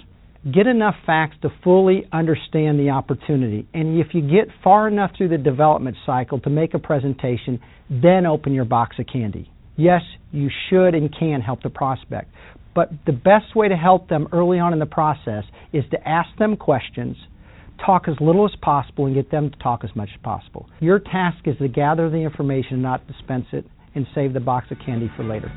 get enough facts to fully understand the opportunity. And if you get far enough through the development cycle to make a presentation, then open your box of candy. Yes, you should and can help the prospect. But the best way to help them early on in the process is to ask them questions, talk as little as possible, and get them to talk as much as possible. Your task is to gather the information, not dispense it, and save the box of candy for later.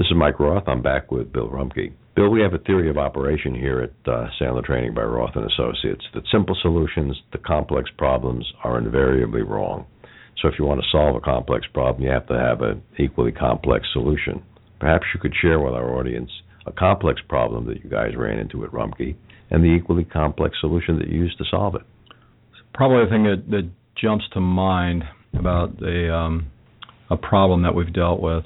This is Mike Roth. I'm back with Bill Rumpke. Bill, we have a theory of operation here at uh, Sandler Training by Roth and Associates that simple solutions to complex problems are invariably wrong. So if you want to solve a complex problem, you have to have an equally complex solution. Perhaps you could share with our audience a complex problem that you guys ran into at Rumpke and the equally complex solution that you used to solve it. Probably the thing that, that jumps to mind about a um, a problem that we've dealt with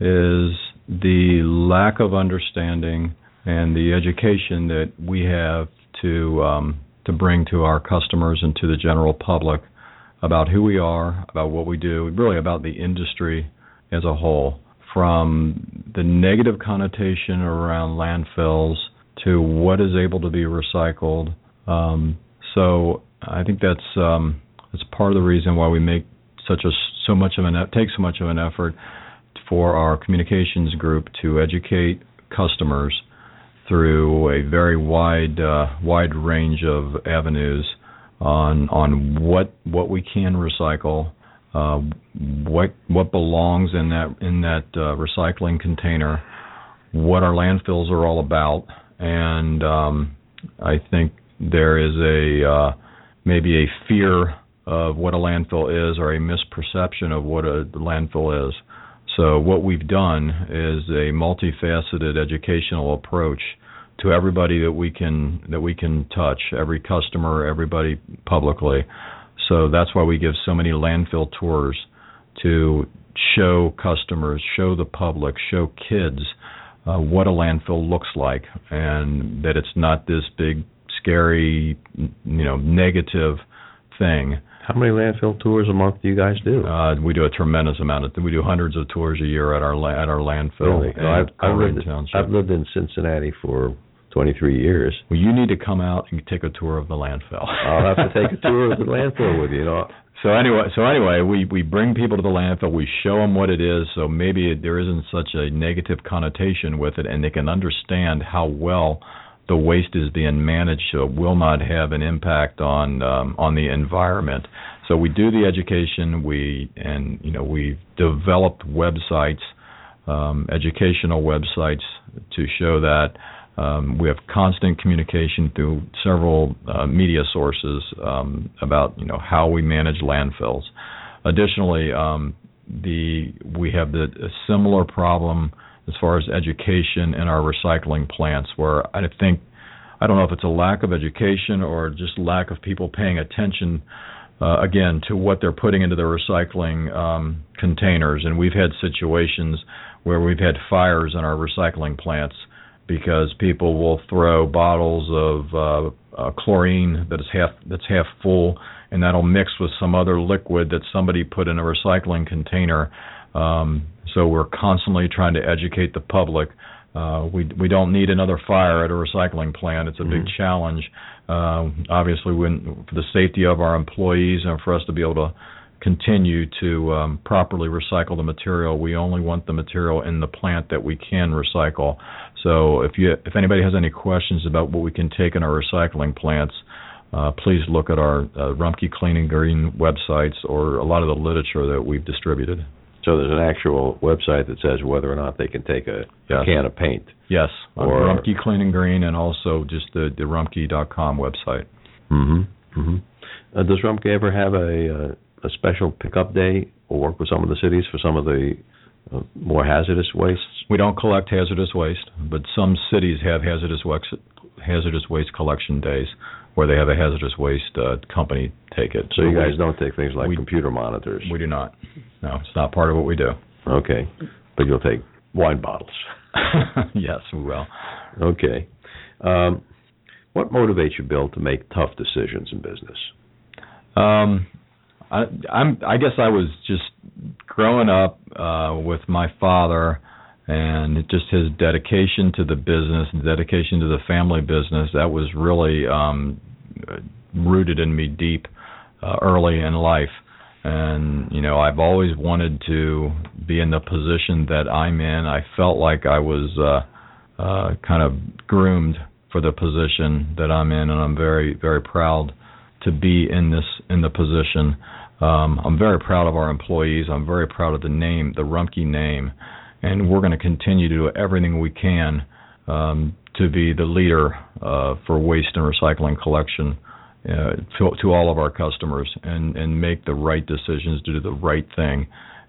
is the lack of understanding and the education that we have to um, to bring to our customers and to the general public about who we are, about what we do, really about the industry as a whole, from the negative connotation around landfills to what is able to be recycled. Um, so I think that's um, that's part of the reason why we make such a so much of an take so much of an effort for our communications group to educate customers through a very wide uh, wide range of avenues on on what what we can recycle, uh, what what belongs in that in that uh, recycling container, what our landfills are all about, and um, I think there is a uh, maybe a fear of what a landfill is or a misperception of what a landfill is. So what we've done is a multifaceted educational approach to everybody that we can that we can touch, every customer, everybody publicly. So that's why we give so many landfill tours to show customers, show the public, show kids uh, what a landfill looks like, and that it's not this big, scary, you know, negative thing. How many landfill tours a month do you guys do? Uh, we do a tremendous amount of. We do hundreds of tours a year at our at our landfill. Really? No, I've, I've, lived, I've lived in Cincinnati for 23 years. Well, you need to come out and take a tour of the landfill. I'll have to take a tour of the landfill with you. you know. So anyway, so anyway, we we bring people to the landfill. We show them what it is, so maybe it, there isn't such a negative connotation with it, and they can understand how well the waste is being managed, so it will not have an impact on um, on the environment. So we do the education. We and you know we've developed websites, um, educational websites to show that. Um, we have constant communication through several uh, media sources um, about you know how we manage landfills. Additionally, um, the we have the a similar problem as far as education in our recycling plants, where I think I don't know if it's a lack of education or just lack of people paying attention. Uh, again, to what they're putting into their recycling um, containers, and we've had situations where we've had fires in our recycling plants because people will throw bottles of uh, uh, chlorine that is half that's half full, and that'll mix with some other liquid that somebody put in a recycling container. Um, so we're constantly trying to educate the public. Uh, we we don't need another fire at a recycling plant. It's a mm-hmm. big challenge. Uh, obviously, when for the safety of our employees and for us to be able to continue to um, properly recycle the material. We only want the material in the plant that we can recycle. So if you if anybody has any questions about what we can take in our recycling plants, uh, please look at our uh, Rumpke Clean and Green websites or a lot of the literature that we've distributed. So there's an actual website that says whether or not they can take a, yes. can of paint. Yes, on or Rumpke Clean and Green, and also just the the Rumpke.com website. Mm-hmm. mm-hmm. Uh, does Rumpke ever have a uh, a special pickup day or work with some of the cities for some of the uh, more hazardous wastes? We don't collect hazardous waste, but some cities have hazardous waste hazardous waste collection days where they have a hazardous waste uh, company take it. So, so you guys we, don't take things like we, computer monitors. We do not. No, it's not part of what we do. Okay, but you'll take wine bottles. yes, we will. Okay. Um, What motivates you, Bill, to make tough decisions in business? Um, I, I'm. I guess I was just growing up uh, with my father, and just his dedication to the business, and dedication to the family business. That was really um, rooted in me deep uh, early in life. And you know, I've always wanted to be in the position that I'm in. I felt like I was uh, uh, kind of groomed for the position that I'm in, and I'm very, very proud to be in this in the position. Um, I'm very proud of our employees. I'm very proud of the name, the Rumpke name, and we're going to continue to do everything we can um, to be the leader uh, for waste and recycling collection uh, to, to all of our customers and, and make the right decisions, to do the right thing.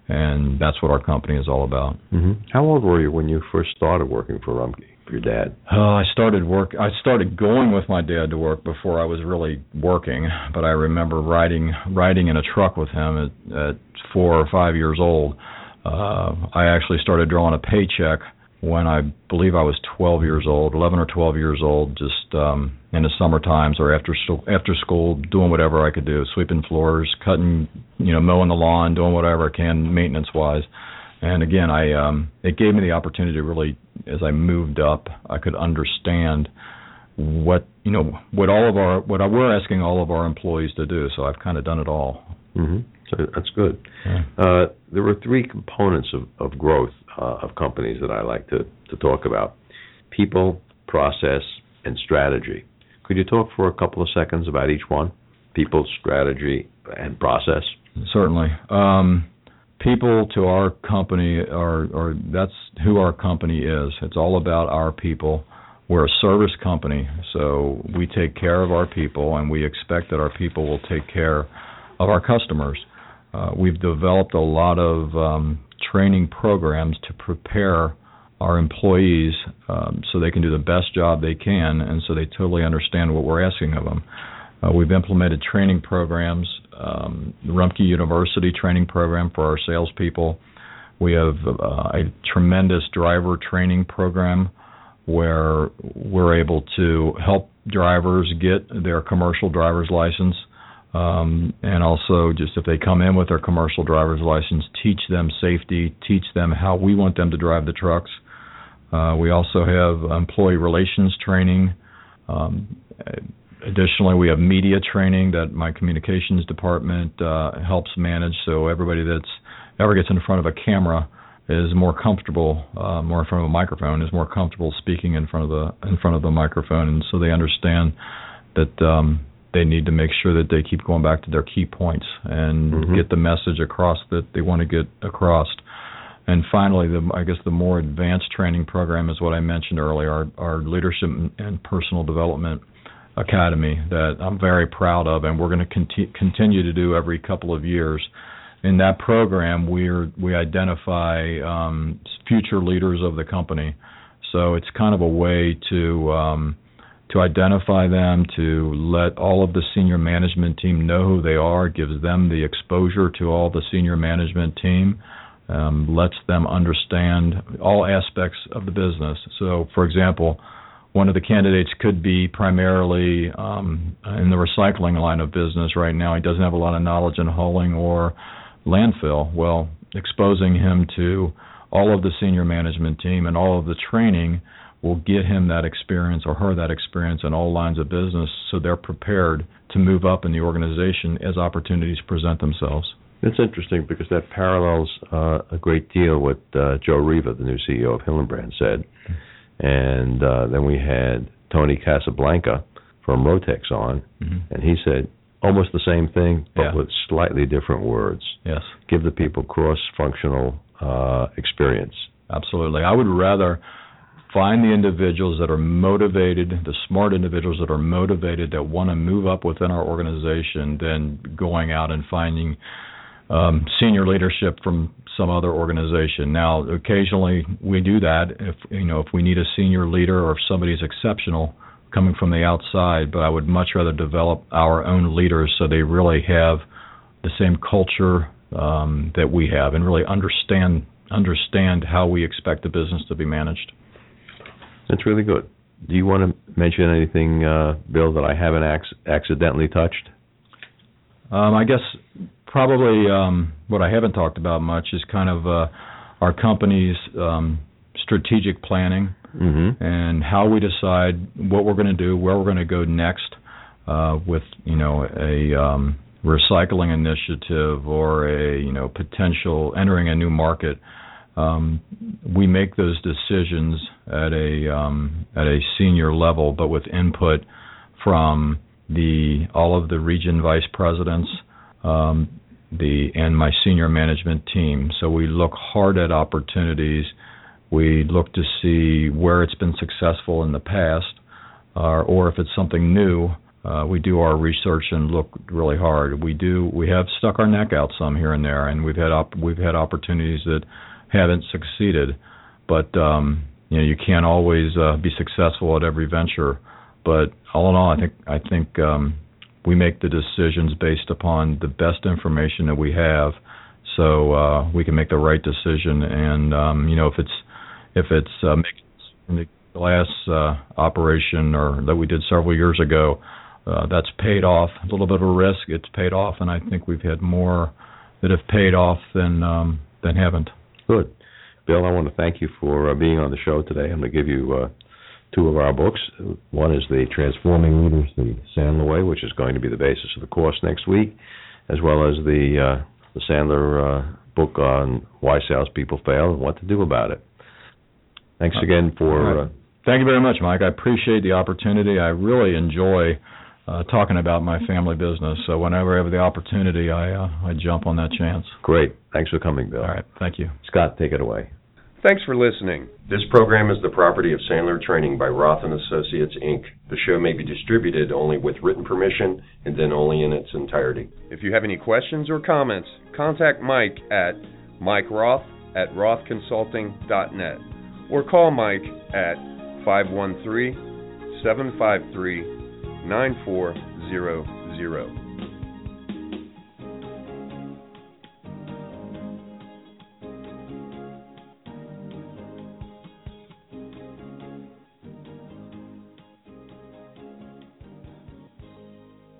And that's what our company is all about. Mm-hmm. How old were you when you first started working for Rumpke? your dad? Uh, I started work. I started going with my dad to work before I was really working. But I remember riding riding in a truck with him at, at four or five years old. Uh, I actually started drawing a paycheck when I believe I was 12 years old, 11 or 12 years old, just um, in the summer times or after after school, doing whatever I could do, sweeping floors, cutting, you know, mowing the lawn, doing whatever I can maintenance wise. And again, I um, it gave me the opportunity to really, as I moved up, I could understand what you know what all of our what we're asking all of our employees to do. So I've kind of done it all. Mm-hmm. So that's good. Yeah. Uh, there were three components of, of growth uh, of companies that I like to, to talk about: people, process, and strategy. Could you talk for a couple of seconds about each one? People, strategy, and process. Certainly. Um, people to our company are, are that's who our company is. It's all about our people. We're a service company, so we take care of our people, and we expect that our people will take care of our customers. Uh, we've developed a lot of um, training programs to prepare our employees um, so they can do the best job they can, and so they totally understand what we're asking of them. Uh, we've implemented training programs um, Rumpke University training program for our salespeople. We have uh, a tremendous driver training program where we're able to help drivers get their commercial driver's license. Um, and also, just if they come in with their commercial driver's license, teach them safety, teach them how we want them to drive the trucks. Uh, we also have employee relations training. Um, Additionally, we have media training that my communications department uh, helps manage. So everybody that's ever gets in front of a camera is more comfortable, uh, more in front of a microphone, is more comfortable speaking in front of the in front of the microphone, and so they understand that um, they need to make sure that they keep going back to their key points and Mhm. get the message across that they want to get across. And finally, the, I guess the more advanced training program is what I mentioned earlier, our, our leadership and personal development academy that I'm very proud of, and we're going to conti- continue to do every couple of years. In that program, we're we identify um, future leaders of the company. So it's kind of a way to um, to identify them, to let all of the senior management team know who they are, gives them the exposure to all the senior management team, um, lets them understand all aspects of the business. So, for example, one of the candidates could be primarily um, in the recycling line of business right now. He doesn't have a lot of knowledge in hauling or landfill. Well, exposing him to all of the senior management team and all of the training will get him that experience or her that experience in all lines of business so they're prepared to move up in the organization as opportunities present themselves. It's interesting because that parallels uh, a great deal what uh, Joe Raver, the new CEO of Hillenbrand, said. And uh, then we had Tony Casablanca from Rotex on, Mm-hmm. and he said almost the same thing, but Yeah. with slightly different words. Yes. Give the people cross-functional uh, experience. Absolutely. I would rather find the individuals that are motivated, the smart individuals that are motivated that want to move up within our organization than going out and finding um, senior leadership from some other organization. Now, occasionally we do that if you know if we need a senior leader or if somebody's exceptional coming from the outside, but I would much rather develop our own leaders so they really have the same culture um, that we have and really understand understand how we expect the business to be managed. That's really good. Do you want to mention anything, uh, Bill, that I haven't ac- accidentally touched? Um, I guess probably um, what I haven't talked about much is kind of uh, our company's um, strategic planning Mm-hmm. and how we decide what we're going to do, where we're going to go next uh, with you know a um, recycling initiative or a you know potential entering a new market. Um, we make those decisions at a um, at a senior level, but with input from the all of the region vice presidents, um, the and my senior management team. So we look hard at opportunities. We look to see where it's been successful in the past, uh, or if it's something new. Uh, we do our research and look really hard. We do. We have stuck our neck out some here and there, and we've had op- we've had opportunities that haven't succeeded. But um, you know, you can't always uh, be successful at every venture. But all in all, I think I think um, we make the decisions based upon the best information that we have, so uh, we can make the right decision. And um, you know, if it's if it's uh, the glass uh, operation or that we did several years ago, uh, that's paid off. A little bit of a risk, it's paid off, and I think we've had more that have paid off than um, than haven't. Good. Bill, I want to thank you for uh, being on the show today. I'm going to give you uh, two of our books. One is the Transforming Leaders the Sandler Way, which is going to be the basis of the course next week, as well as the uh, the Sandler uh, book on why salespeople fail and what to do about it. Thanks again for. Right. Uh, Thank you very much, Mike. I appreciate the opportunity. I really enjoy uh, talking about my family business. So whenever I have the opportunity, I uh, I jump on that chance. Great. Thanks for coming, Bill. All right. Thank you. Scott, take it away. Thanks for listening. This program is the property of Sandler Training by Roth and Associates Inc. The show may be distributed only with written permission and then only in its entirety. If you have any questions or comments, contact Mike at Mike Roth at rothconsulting.net or call Mike at 513 753 9400.